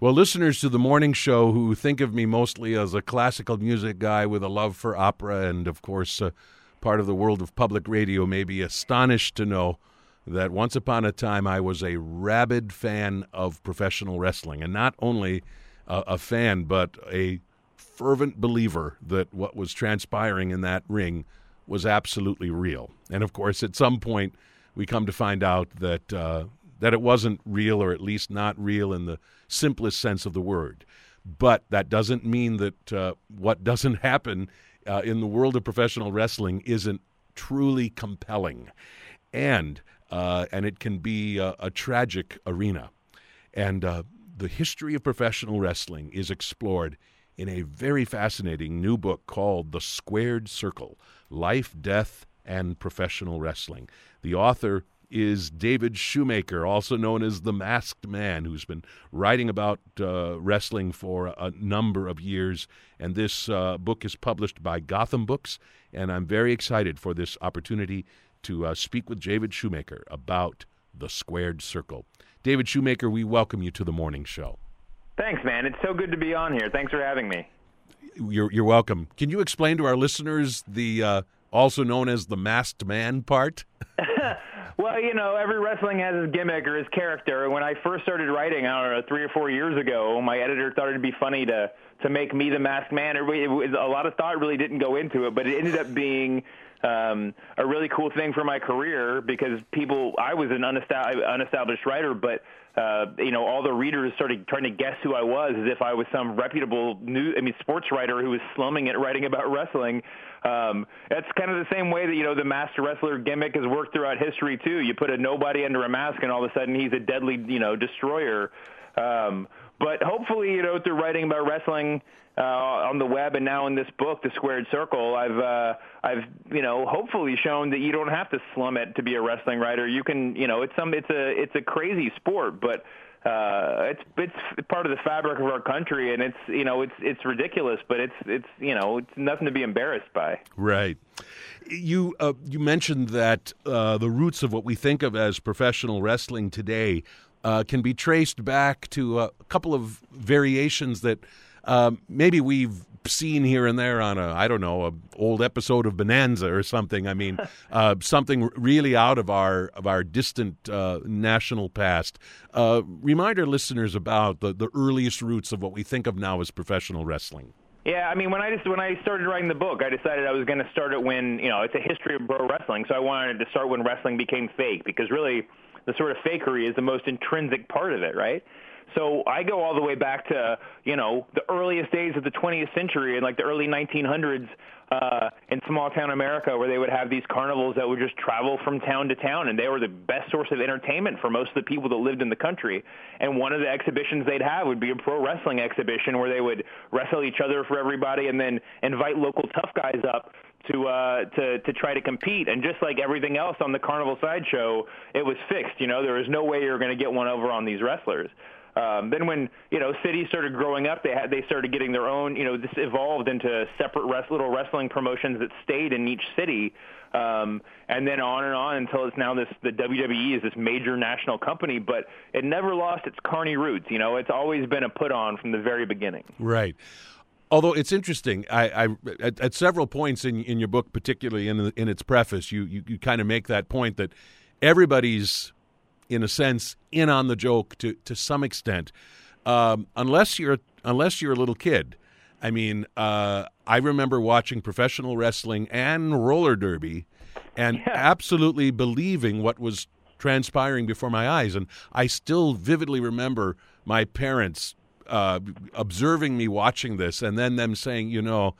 Well, listeners to the morning show who think of me mostly as a classical music guy with a love for opera and, of course, uh, part of the world of public radio may be astonished to know that once upon a time I was a rabid fan of professional wrestling. And not only uh, a fan, but a fervent believer that what was transpiring in that ring was absolutely real. And of course, at some point, we come to find out that uh, that it wasn't real, or at least not real in the simplest sense of the word. But that doesn't mean that uh, what doesn't happen uh, in the world of professional wrestling isn't truly compelling, and uh, and it can be a, a tragic arena. And uh, the history of professional wrestling is explored in a very fascinating new book called The Squared Circle Life, Death, and Professional Wrestling. The author is David Shoemaker, also known as the Masked Man, who's been writing about uh, wrestling for a number of years. And this uh, book is published by Gotham Books. And I'm very excited for this opportunity to uh, speak with David Shoemaker about the Squared Circle. David Shoemaker, we welcome you to the morning show. Thanks, man. It's so good to be on here. Thanks for having me. You're, you're welcome. Can you explain to our listeners the uh, also known as the masked man part? well, you know, every wrestling has his gimmick or his character. When I first started writing, I don't know, three or four years ago, my editor thought it'd be funny to to make me the masked man. It was, a lot of thought really didn't go into it, but it ended up being um, a really cool thing for my career because people, I was an unestablished writer, but uh, you know, all the readers started trying to guess who I was as if I was some reputable new, I mean, sports writer who was slumming it writing about wrestling. Um, that's kind of the same way that, you know, the master wrestler gimmick has worked throughout history too. You put a nobody under a mask and all of a sudden he's a deadly, you know, destroyer. Um, but hopefully, you know, through writing about wrestling uh, on the web and now in this book, The Squared Circle, I've uh, I've you know hopefully shown that you don't have to slum it to be a wrestling writer. You can you know it's some it's a it's a crazy sport, but uh, it's it's part of the fabric of our country, and it's you know it's it's ridiculous, but it's it's you know it's nothing to be embarrassed by. Right. You uh, you mentioned that uh, the roots of what we think of as professional wrestling today uh, can be traced back to a couple of variations that um, maybe we've seen here and there on a I don't know a old episode of Bonanza or something. I mean, uh, something really out of our of our distant uh, national past. Uh, remind our listeners about the the earliest roots of what we think of now as professional wrestling. Yeah, I mean, when I just when I started writing the book, I decided I was going to start it when you know it's a history of pro wrestling, so I wanted to start when wrestling became fake because really the sort of fakery is the most intrinsic part of it, right? So I go all the way back to you know the earliest days of the 20th century and like the early 1900s uh, in small town America, where they would have these carnivals that would just travel from town to town, and they were the best source of entertainment for most of the people that lived in the country. And one of the exhibitions they'd have would be a pro wrestling exhibition where they would wrestle each other for everybody, and then invite local tough guys up to uh, to to try to compete. And just like everything else on the carnival sideshow, it was fixed. You know, there was no way you were going to get one over on these wrestlers. Um, then when you know cities started growing up, they had they started getting their own. You know, this evolved into separate rest, little wrestling promotions that stayed in each city, um, and then on and on until it's now this the WWE is this major national company, but it never lost its carny roots. You know, it's always been a put on from the very beginning. Right. Although it's interesting, I, I at, at, several points in in your book, particularly in in its preface, you you, you kind of make that point that everybody's in a sense, in on the joke to to some extent, um, unless you're unless you're a little kid. I mean, uh, I remember watching professional wrestling and roller derby, and yeah. absolutely believing what was transpiring before my eyes. And I still vividly remember my parents uh, observing me watching this, and then them saying, you know,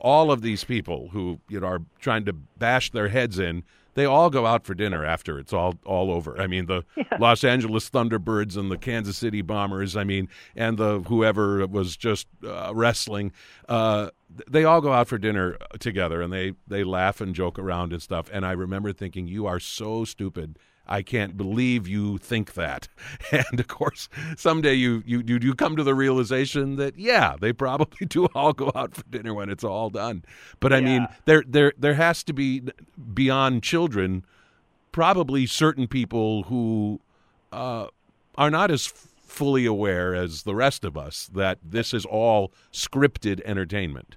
all of these people who you know are trying to bash their heads in they all go out for dinner after it's all all over. I mean, the yeah. Los Angeles Thunderbirds and the Kansas City Bombers. I mean, and the whoever was just uh, wrestling. Uh, they all go out for dinner together and they they laugh and joke around and stuff. And I remember thinking, you are so stupid I can't believe you think that. And of course, someday you you you, you come to the realization that yeah, they probably do all go out for dinner when it's all done. But I yeah. mean, there there there has to be beyond children, probably certain people who uh, are not as fully aware as the rest of us that this is all scripted entertainment.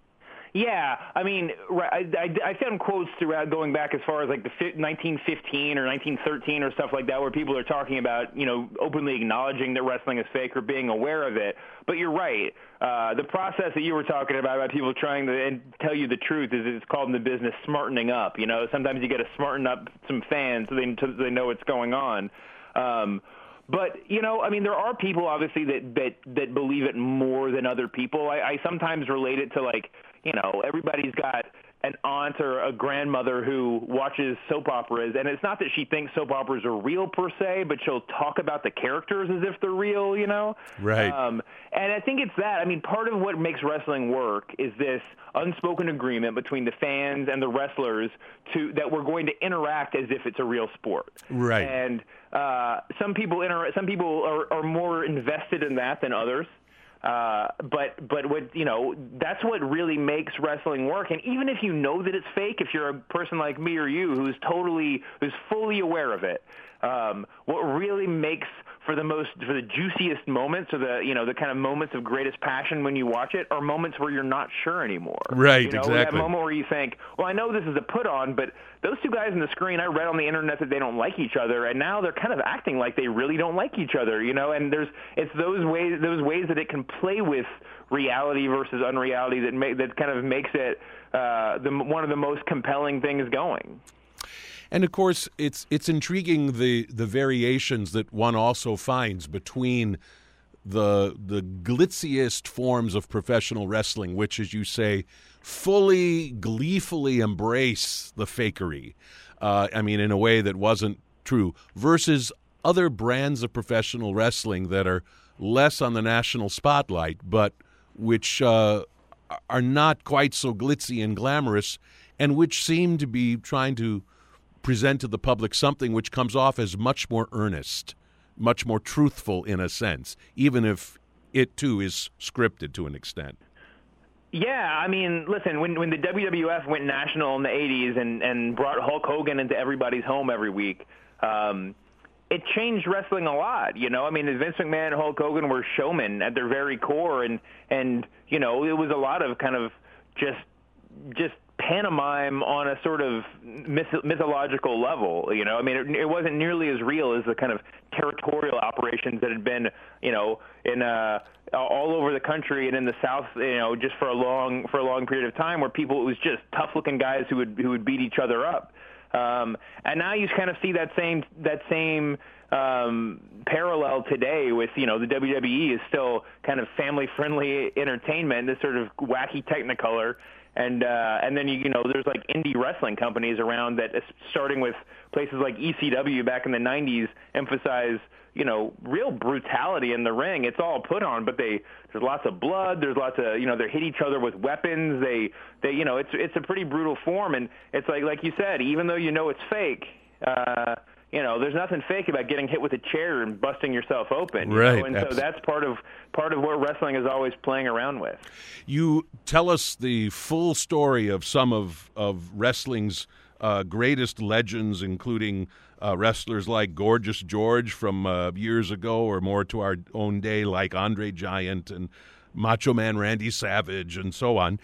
Yeah, I mean, I, I, I found quotes throughout going back as far as like the 1915 or 1913 or stuff like that, where people are talking about, you know, openly acknowledging that wrestling is fake or being aware of it. But you're right. Uh, the process that you were talking about about people trying to tell you the truth is it's called in the business smartening up. You know, sometimes you got to smarten up some fans so they so they know what's going on. Um, but you know, I mean, there are people obviously that that that believe it more than other people. I, I sometimes relate it to like you know, everybody's got an aunt or a grandmother who watches soap operas, and it's not that she thinks soap operas are real per se, but she'll talk about the characters as if they're real, you know? Right. Um, and I think it's that. I mean, part of what makes wrestling work is this unspoken agreement between the fans and the wrestlers to that we're going to interact as if it's a real sport. Right. And uh, some people inter- some people are, are more invested in that than others. Uh, but but what you know that's what really makes wrestling work. And even if you know that it's fake, if you're a person like me or you who's totally who's fully aware of it, um, what really makes for the most for the juiciest moments or the you know the kind of moments of greatest passion when you watch it are moments where you're not sure anymore. Right, you know, exactly. That moment where you think, well, I know this is a put on, but those two guys on the screen, I read on the internet that they don't like each other, and now they're kind of acting like they really don't like each other. You know, and there's it's those ways those ways that it can play with reality versus unreality that make that kind of makes it uh, the one of the most compelling things going. And of course, it's it's intriguing the the variations that one also finds between the the glitziest forms of professional wrestling, which, as you say, fully gleefully embrace the fakery. Uh, I mean, in a way that wasn't true, versus other brands of professional wrestling that are less on the national spotlight, but which uh, are not quite so glitzy and glamorous, and which seem to be trying to present to the public something which comes off as much more earnest, much more truthful in a sense, even if it too is scripted to an extent. Yeah, I mean, listen, when when the WWF went national in the '80s and and brought Hulk Hogan into everybody's home every week, um, it changed wrestling a lot. You know, I mean, Vince McMahon and Hulk Hogan were showmen at their very core, and and you know, it was a lot of kind of just just pantomime on a sort of myth- mythological level. You know, I mean, it, it wasn't nearly as real as the kind of territorial operations that had been, you know, in uh, all over the country and in the South. You know, just for a long for a long period of time, where people it was just tough-looking guys who would who would beat each other up. Um, and now you kind of see that same that same um, parallel today with you know the WWE is still kind of family friendly entertainment, this sort of wacky Technicolor, and uh, and then you, you know there's like indie wrestling companies around that, starting with places like ECW back in the '90s, emphasize you know real brutality in the ring. It's all put on, but they there's lots of blood. There's lots of you know they hit each other with weapons. They they you know it's it's a pretty brutal form, and it's like like you said, even though you know it's fake. Uh, you know, there's nothing fake about getting hit with a chair and busting yourself open. You right. Know? And so that's part of part of what wrestling is always playing around with. You tell us the full story of some of of wrestling's uh, greatest legends, including uh, wrestlers like Gorgeous George from uh, years ago, or more to our own day, like Andre Giant and Macho Man Randy Savage, and so on.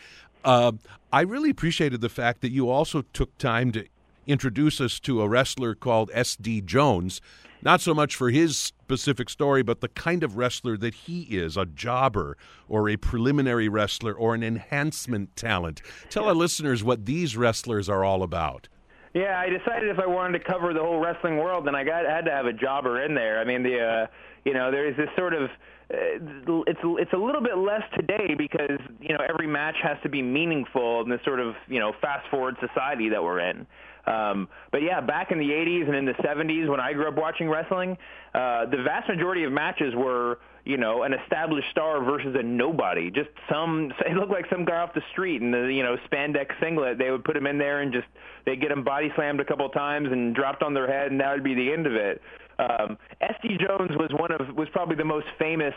Uh, I really appreciated the fact that you also took time to introduce us to a wrestler called S.D. Jones. Not so much for his specific story, but the kind of wrestler that he is a jobber or a preliminary wrestler or an enhancement talent. Tell our listeners what these wrestlers are all about. Yeah, I decided if I wanted to cover the whole wrestling world, then I got had to have a jobber in there. I mean, the uh, you know there is this sort of uh, it's it's a little bit less today because you know every match has to be meaningful in this sort of you know fast forward society that we're in. Um, but yeah, back in the 80s and in the 70s when I grew up watching wrestling, uh, the vast majority of matches were, you know, an established star versus a nobody. Just some, it looked like some guy off the street in the, you know, spandex singlet. They would put him in there and just, they'd get him body slammed a couple times and dropped on their head and that would be the end of it. Um, SD Jones was one of, was probably the most famous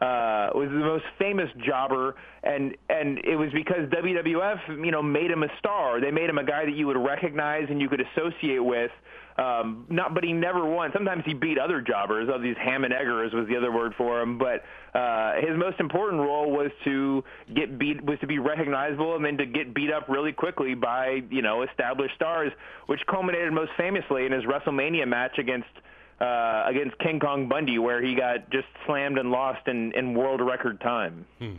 uh, was the most famous jobber, and and it was because WWF, you know, made him a star. They made him a guy that you would recognize and you could associate with. Um, not, but he never won. Sometimes he beat other jobbers. Of these ham and eggers was the other word for him. But uh, his most important role was to get beat, was to be recognizable, and then to get beat up really quickly by you know established stars, which culminated most famously in his WrestleMania match against uh, against King Kong Bundy, where he got just slammed and lost in, in world record time. Hmm.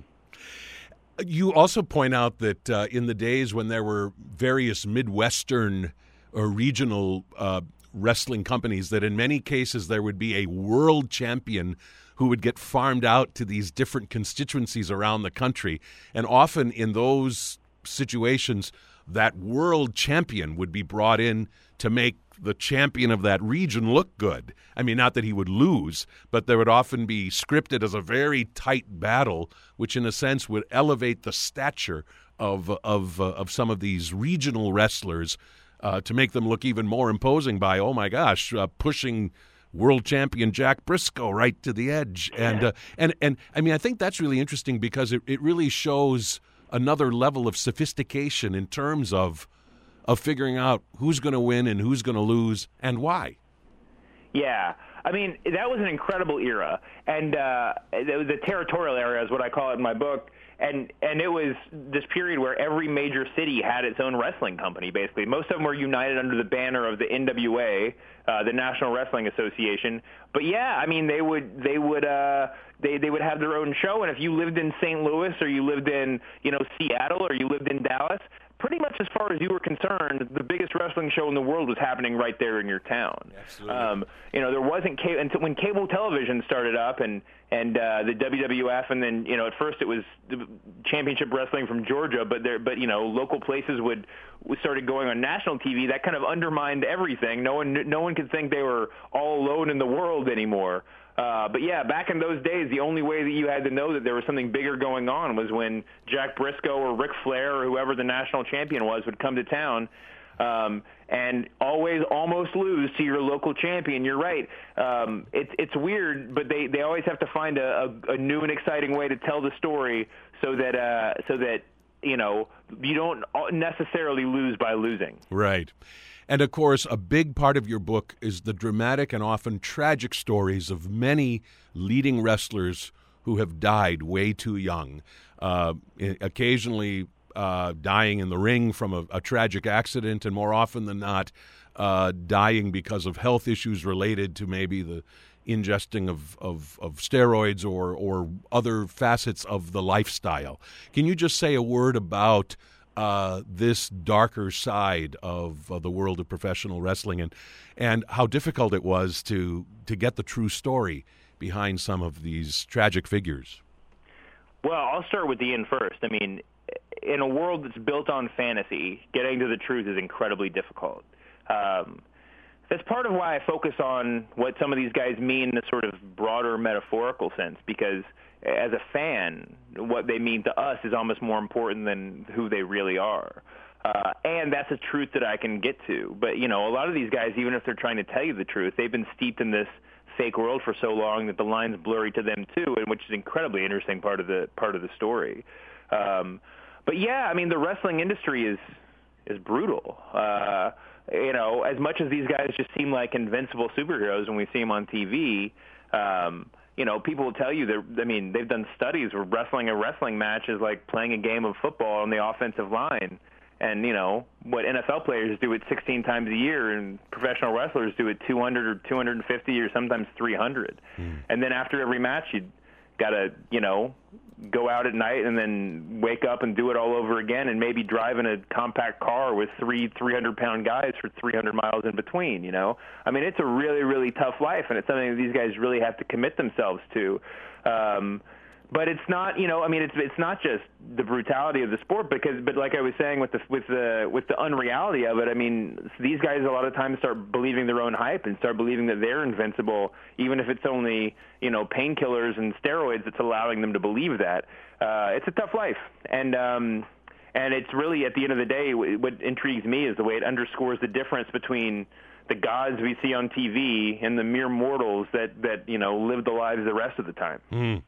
You also point out that uh, in the days when there were various Midwestern or regional uh, wrestling companies, that in many cases there would be a world champion who would get farmed out to these different constituencies around the country. And often in those situations, that world champion would be brought in to make the champion of that region look good. I mean, not that he would lose, but there would often be scripted as a very tight battle, which in a sense would elevate the stature of of uh, of some of these regional wrestlers uh, to make them look even more imposing by oh my gosh, uh, pushing world champion Jack Brisco right to the edge. And uh, and and I mean, I think that's really interesting because it, it really shows another level of sophistication in terms of of figuring out who's going to win and who's going to lose and why. Yeah. I mean, that was an incredible era. And uh, the, territorial era is what I call it in my book. And and it was this period where every major city had its own wrestling company. Basically, most of them were united under the banner of the NWA, uh, the National Wrestling Association. But yeah, I mean, they would they would uh, they they would have their own show. And if you lived in St. Louis or you lived in you know Seattle or you lived in Dallas, pretty much as far as you were concerned, the biggest wrestling show in the world was happening right there in your town. Absolutely. Um, you know, there wasn't cable until when cable television started up and and uh, the WWF, and then you know at first it was the championship wrestling from Georgia, but there, but you know local places would started going on national TV. That kind of undermined everything. No one no one could think they were all alone in the world anymore. Uh, but yeah, back in those days, the only way that you had to know that there was something bigger going on was when Jack Brisco or Ric Flair or whoever the national champion was would come to town. Um, and always almost lose to your local champion. You're right. Um, it's it's weird, but they, they always have to find a, a, a new and exciting way to tell the story so that uh, so that you know you don't necessarily lose by losing. Right. And of course, a big part of your book is the dramatic and often tragic stories of many leading wrestlers who have died way too young, uh, occasionally uh, dying in the ring from a, a, tragic accident, and more often than not, uh, dying because of health issues related to maybe the ingesting of, of, of, steroids or, or other facets of the lifestyle. Can you just say a word about uh, this darker side of uh, the world of professional wrestling and and how difficult it was to to get the true story behind some of these tragic figures. Well, I'll start with end first. I mean, in a world that's built on fantasy, getting to the truth is incredibly difficult. Um, that's part of why I focus on what some of these guys mean in a sort of broader metaphorical sense, because – as a fan, what they mean to us is almost more important than who they really are. Uh, and that's a truth that I can get to. But you know, a lot of these guys, even if they're trying to tell you the truth, they've been steeped in this fake world for so long that the line's blurry to them too, and which is an incredibly interesting part of the part of the story. Um, but yeah, I mean, the wrestling industry is is brutal. Uh, you know, as much as these guys just seem like invincible superheroes when we see them on TV. Um, you know, people will tell you that. I mean, they've done studies where wrestling a wrestling match is like playing a game of football on the offensive line. And you know what NFL players do it 16 times a year, and professional wrestlers do it 200 or 250 or sometimes 300. Mm. And then after every match, you got to you know go out at night and then wake up and do it all over again and maybe drive in a compact car with three 300 pound guys for 300 miles in between you know? I mean it's a really really tough life and it's something that these guys really have to commit themselves to. Um but it's not you know i mean it's it's not just the brutality of the sport because but like i was saying with the with the with the unreality of it i mean these guys a lot of times start believing their own hype and start believing that they're invincible even if it's only you know painkillers and steroids that's allowing them to believe that uh it's a tough life and um and it's really at the end of the day what intrigues me is the way it underscores the difference between the gods we see on TV and the mere mortals that that you know live the lives the rest of the time. Mm.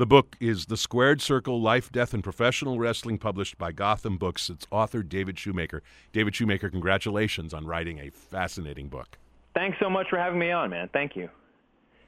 The book is The Squared Circle Life, Death, and Professional Wrestling, published by Gotham Books. It's author David Shoemaker. David Shoemaker, congratulations on writing a fascinating book. Thanks so much for having me on, man. Thank you.